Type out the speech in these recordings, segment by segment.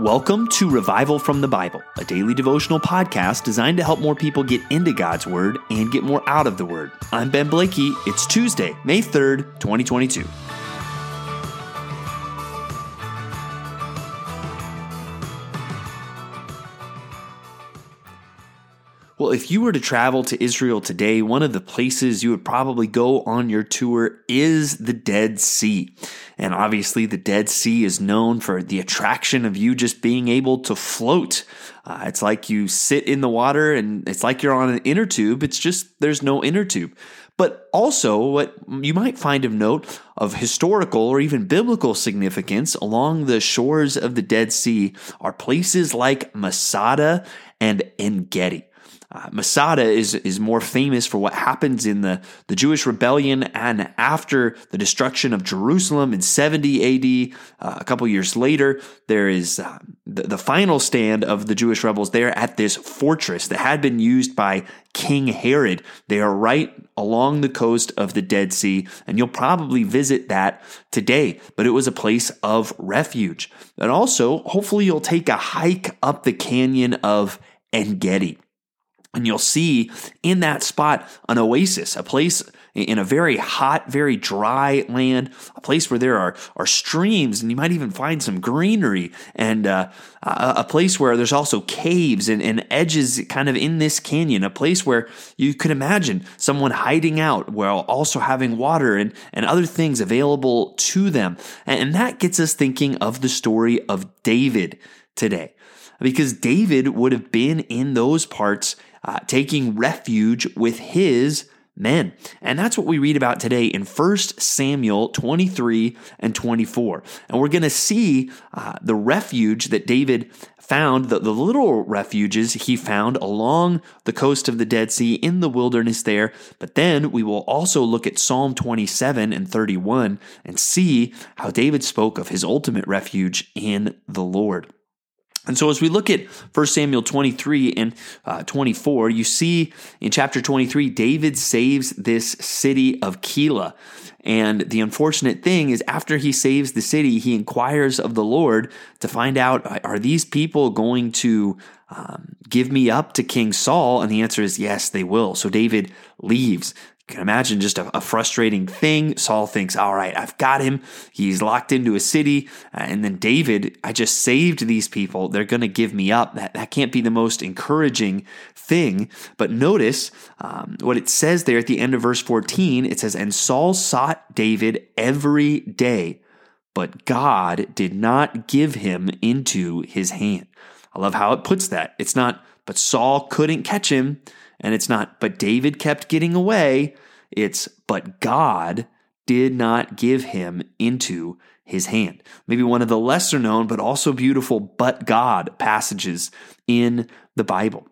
Welcome to Revival from the Bible, a daily devotional podcast designed to help more people get into God's Word and get more out of the Word. I'm Ben Blakey. It's Tuesday, May 3rd, 2022. Well, if you were to travel to Israel today, one of the places you would probably go on your tour is the Dead Sea. And obviously, the Dead Sea is known for the attraction of you just being able to float. Uh, it's like you sit in the water and it's like you're on an inner tube. It's just there's no inner tube. But also, what you might find of note of historical or even biblical significance along the shores of the Dead Sea are places like Masada and En Gedi. Uh, Masada is, is more famous for what happens in the, the Jewish rebellion and after the destruction of Jerusalem in 70 AD. Uh, a couple years later, there is uh, the, the final stand of the Jewish rebels there at this fortress that had been used by King Herod. They are right along the coast of the Dead Sea, and you'll probably visit that today. But it was a place of refuge. And also, hopefully, you'll take a hike up the canyon of En Gedi. And you'll see in that spot an oasis, a place in a very hot, very dry land, a place where there are, are streams, and you might even find some greenery, and uh, a, place where there's also caves and, and edges kind of in this canyon, a place where you could imagine someone hiding out while also having water and, and other things available to them. And that gets us thinking of the story of David today. Because David would have been in those parts uh, taking refuge with his men. And that's what we read about today in 1 Samuel 23 and 24. And we're going to see uh, the refuge that David found, the, the little refuges he found along the coast of the Dead Sea in the wilderness there. But then we will also look at Psalm 27 and 31 and see how David spoke of his ultimate refuge in the Lord. And so, as we look at 1 Samuel 23 and uh, 24, you see in chapter 23, David saves this city of Keilah. And the unfortunate thing is, after he saves the city, he inquires of the Lord to find out are these people going to um, give me up to King Saul? And the answer is yes, they will. So David leaves. You can imagine just a, a, frustrating thing. Saul thinks, all right, I've got him. He's locked into a city. Uh, and then David, I just saved these people. They're going to give me up. That, that can't be the most encouraging thing. But notice um, what it says there at the end of verse 14. It says, And Saul sought David every day, but God did not give him into his hand. I love how it puts that. It's not, but Saul couldn't catch him. And it's not, but David kept getting away. It's, but God did not give him into his hand. Maybe one of the lesser known, but also beautiful, but God passages in the Bible.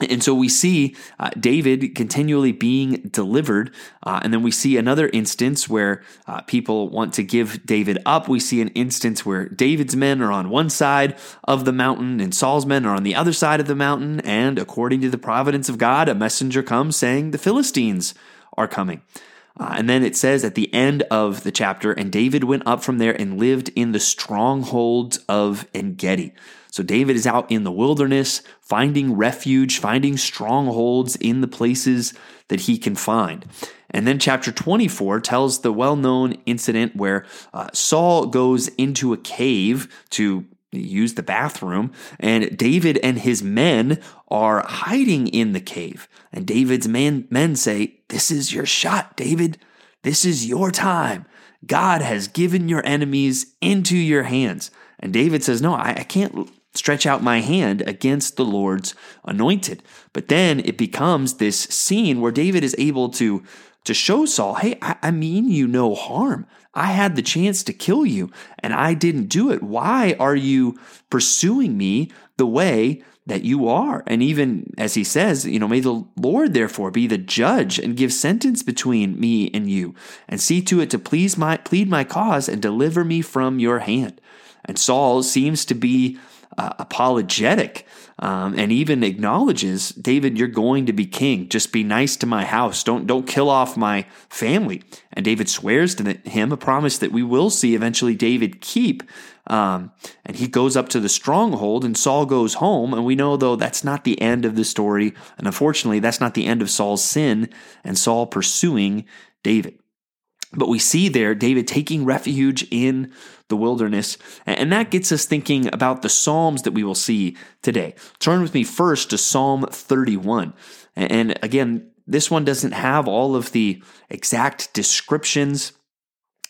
And so we see uh, David continually being delivered. Uh, and then we see another instance where uh, people want to give David up. We see an instance where David's men are on one side of the mountain and Saul's men are on the other side of the mountain. And according to the providence of God, a messenger comes saying the Philistines are coming. Uh, and then it says at the end of the chapter, and David went up from there and lived in the strongholds of En Gedi. So David is out in the wilderness, finding refuge, finding strongholds in the places that he can find. And then chapter 24 tells the well known incident where uh, Saul goes into a cave to use the bathroom, and David and his men are hiding in the cave. And David's men, men say, This is your shot, David. This is your time. God has given your enemies into your hands. And David says, No, I, I can't stretch out my hand against the Lord's anointed. But then it becomes this scene where David is able to to show Saul, hey, I, I, mean you no harm. I had the chance to kill you and I didn't do it. Why are you pursuing me the way that you are? And even as he says, you know, may the Lord therefore be the judge and give sentence between me and you and see to it to please my plead my cause and deliver me from your hand. And Saul seems to be uh, apologetic um, and even acknowledges, David, you're going to be king. Just be nice to my house. Don't don't kill off my family. And David swears to him a promise that we will see eventually David keep. Um, and he goes up to the stronghold, and Saul goes home. And we know, though, that's not the end of the story. And unfortunately, that's not the end of Saul's sin and Saul pursuing David. But we see there David taking refuge in the wilderness. And that gets us thinking about the Psalms that we will see today. Turn with me first to Psalm 31. And again, this one doesn't have all of the exact descriptions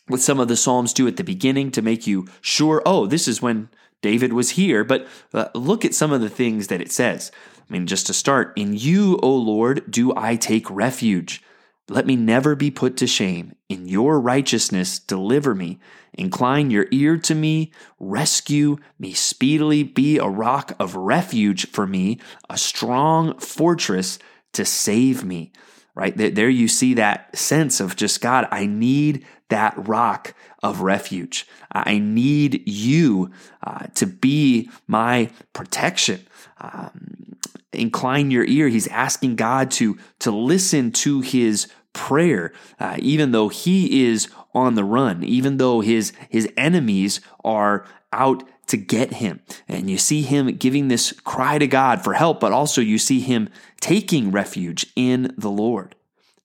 what some of the Psalms do at the beginning to make you sure, oh, this is when David was here. But uh, look at some of the things that it says. I mean, just to start, in you, O Lord, do I take refuge. Let me never be put to shame. In your righteousness, deliver me. Incline your ear to me. Rescue me speedily. Be a rock of refuge for me, a strong fortress to save me. Right there, you see that sense of just God, I need that rock of refuge. I need you uh, to be my protection. Um, incline your ear. He's asking God to, to listen to his prayer, uh, even though he is on the run, even though his, his enemies are out to get him. And you see him giving this cry to God for help, but also you see him taking refuge in the Lord.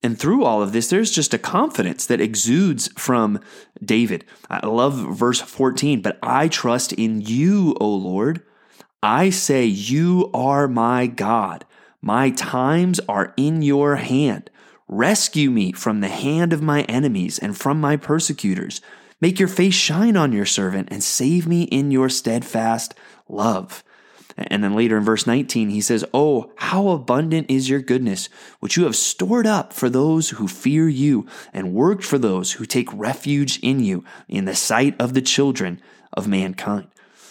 And through all of this, there's just a confidence that exudes from David. I love verse 14, but I trust in you, O Lord. I say, You are my God. My times are in your hand. Rescue me from the hand of my enemies and from my persecutors. Make your face shine on your servant and save me in your steadfast love. And then later in verse 19, he says, Oh, how abundant is your goodness, which you have stored up for those who fear you and worked for those who take refuge in you in the sight of the children of mankind.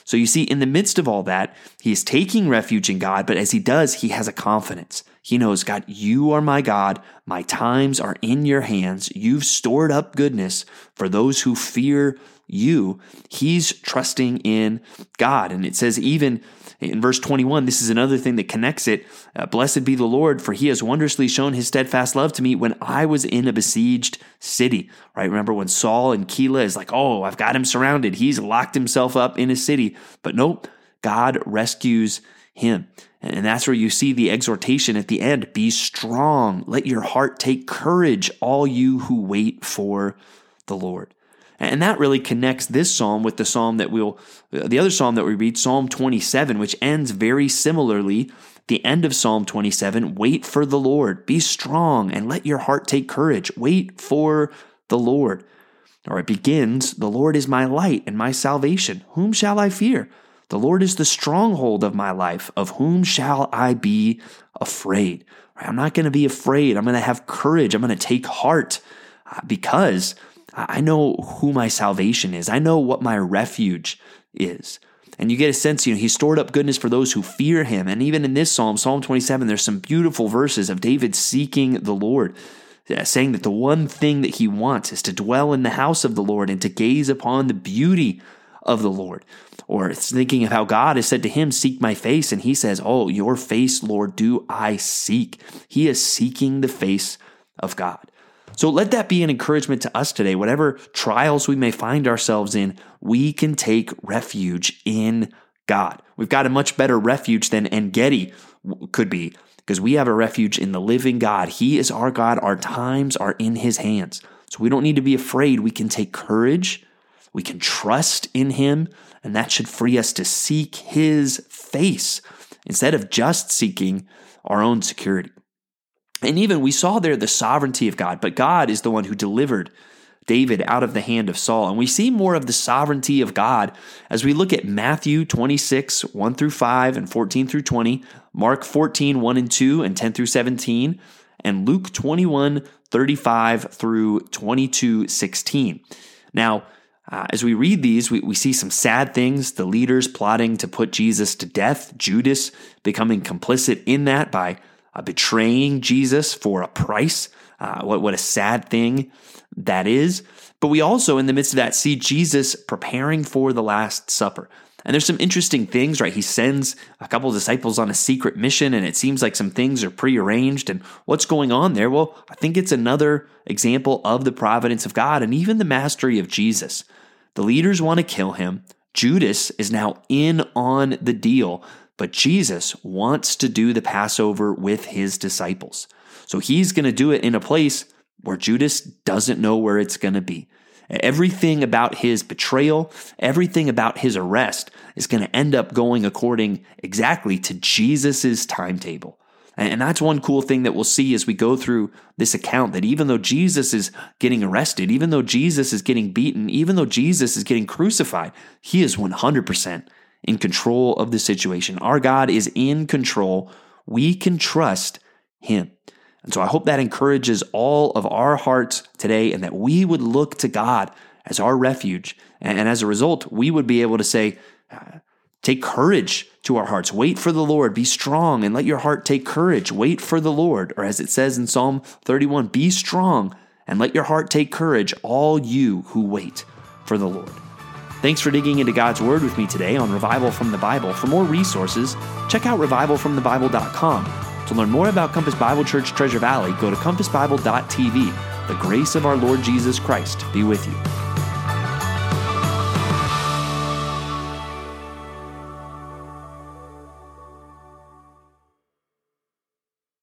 So you see, in the midst of all that, he is taking refuge in God, but as he does, he has a confidence. He knows, God, you are my God. My times are in your hands. You've stored up goodness for those who fear you. He's trusting in God. And it says, even in verse 21, this is another thing that connects it. Uh, Blessed be the Lord, for he has wondrously shown his steadfast love to me when I was in a besieged city. Right? Remember when Saul and Keilah is like, oh, I've got him surrounded. He's locked himself up in a city. But nope, God rescues him. And that's where you see the exhortation at the end be strong. Let your heart take courage, all you who wait for the Lord. And that really connects this psalm with the psalm that we'll, the other psalm that we read, Psalm 27, which ends very similarly. The end of Psalm 27 wait for the Lord, be strong, and let your heart take courage. Wait for the Lord. Or it begins, The Lord is my light and my salvation. Whom shall I fear? The Lord is the stronghold of my life. Of whom shall I be afraid? I'm not going to be afraid. I'm going to have courage. I'm going to take heart uh, because I know who my salvation is. I know what my refuge is. And you get a sense, you know, he stored up goodness for those who fear him. And even in this psalm, Psalm 27, there's some beautiful verses of David seeking the Lord, uh, saying that the one thing that he wants is to dwell in the house of the Lord and to gaze upon the beauty of the Lord. Or thinking of how God has said to him, Seek my face. And he says, Oh, your face, Lord, do I seek. He is seeking the face of God. So let that be an encouragement to us today. Whatever trials we may find ourselves in, we can take refuge in God. We've got a much better refuge than Engedi could be because we have a refuge in the living God. He is our God. Our times are in his hands. So we don't need to be afraid. We can take courage. We can trust in him. And that should free us to seek his face instead of just seeking our own security. And even we saw there the sovereignty of God, but God is the one who delivered David out of the hand of Saul. And we see more of the sovereignty of God as we look at Matthew 26, 1 through 5 and 14 through 20, Mark 14, 1 and 2 and 10 through 17, and Luke 21, 35 through 22, 16. Now, uh, as we read these, we, we see some sad things. The leaders plotting to put Jesus to death, Judas becoming complicit in that by uh, betraying Jesus for a price. Uh, what, what a sad thing that is. But we also, in the midst of that, see Jesus preparing for the Last Supper. And there's some interesting things, right? He sends a couple disciples on a secret mission, and it seems like some things are prearranged. And what's going on there? Well, I think it's another example of the providence of God and even the mastery of Jesus. The leaders want to kill him. Judas is now in on the deal, but Jesus wants to do the Passover with his disciples. So he's going to do it in a place where Judas doesn't know where it's going to be. Everything about his betrayal, everything about his arrest is going to end up going according exactly to Jesus' timetable. And that's one cool thing that we'll see as we go through this account that even though Jesus is getting arrested, even though Jesus is getting beaten, even though Jesus is getting crucified, he is 100% in control of the situation. Our God is in control. We can trust him. And so I hope that encourages all of our hearts today and that we would look to God as our refuge. And, as a result, we would be able to say, uh, Take courage to our hearts. Wait for the Lord. Be strong and let your heart take courage. Wait for the Lord. Or as it says in Psalm 31, be strong and let your heart take courage, all you who wait for the Lord. Thanks for digging into God's Word with me today on Revival from the Bible. For more resources, check out revivalfromthebible.com. To learn more about Compass Bible Church Treasure Valley, go to compassbible.tv. The grace of our Lord Jesus Christ be with you.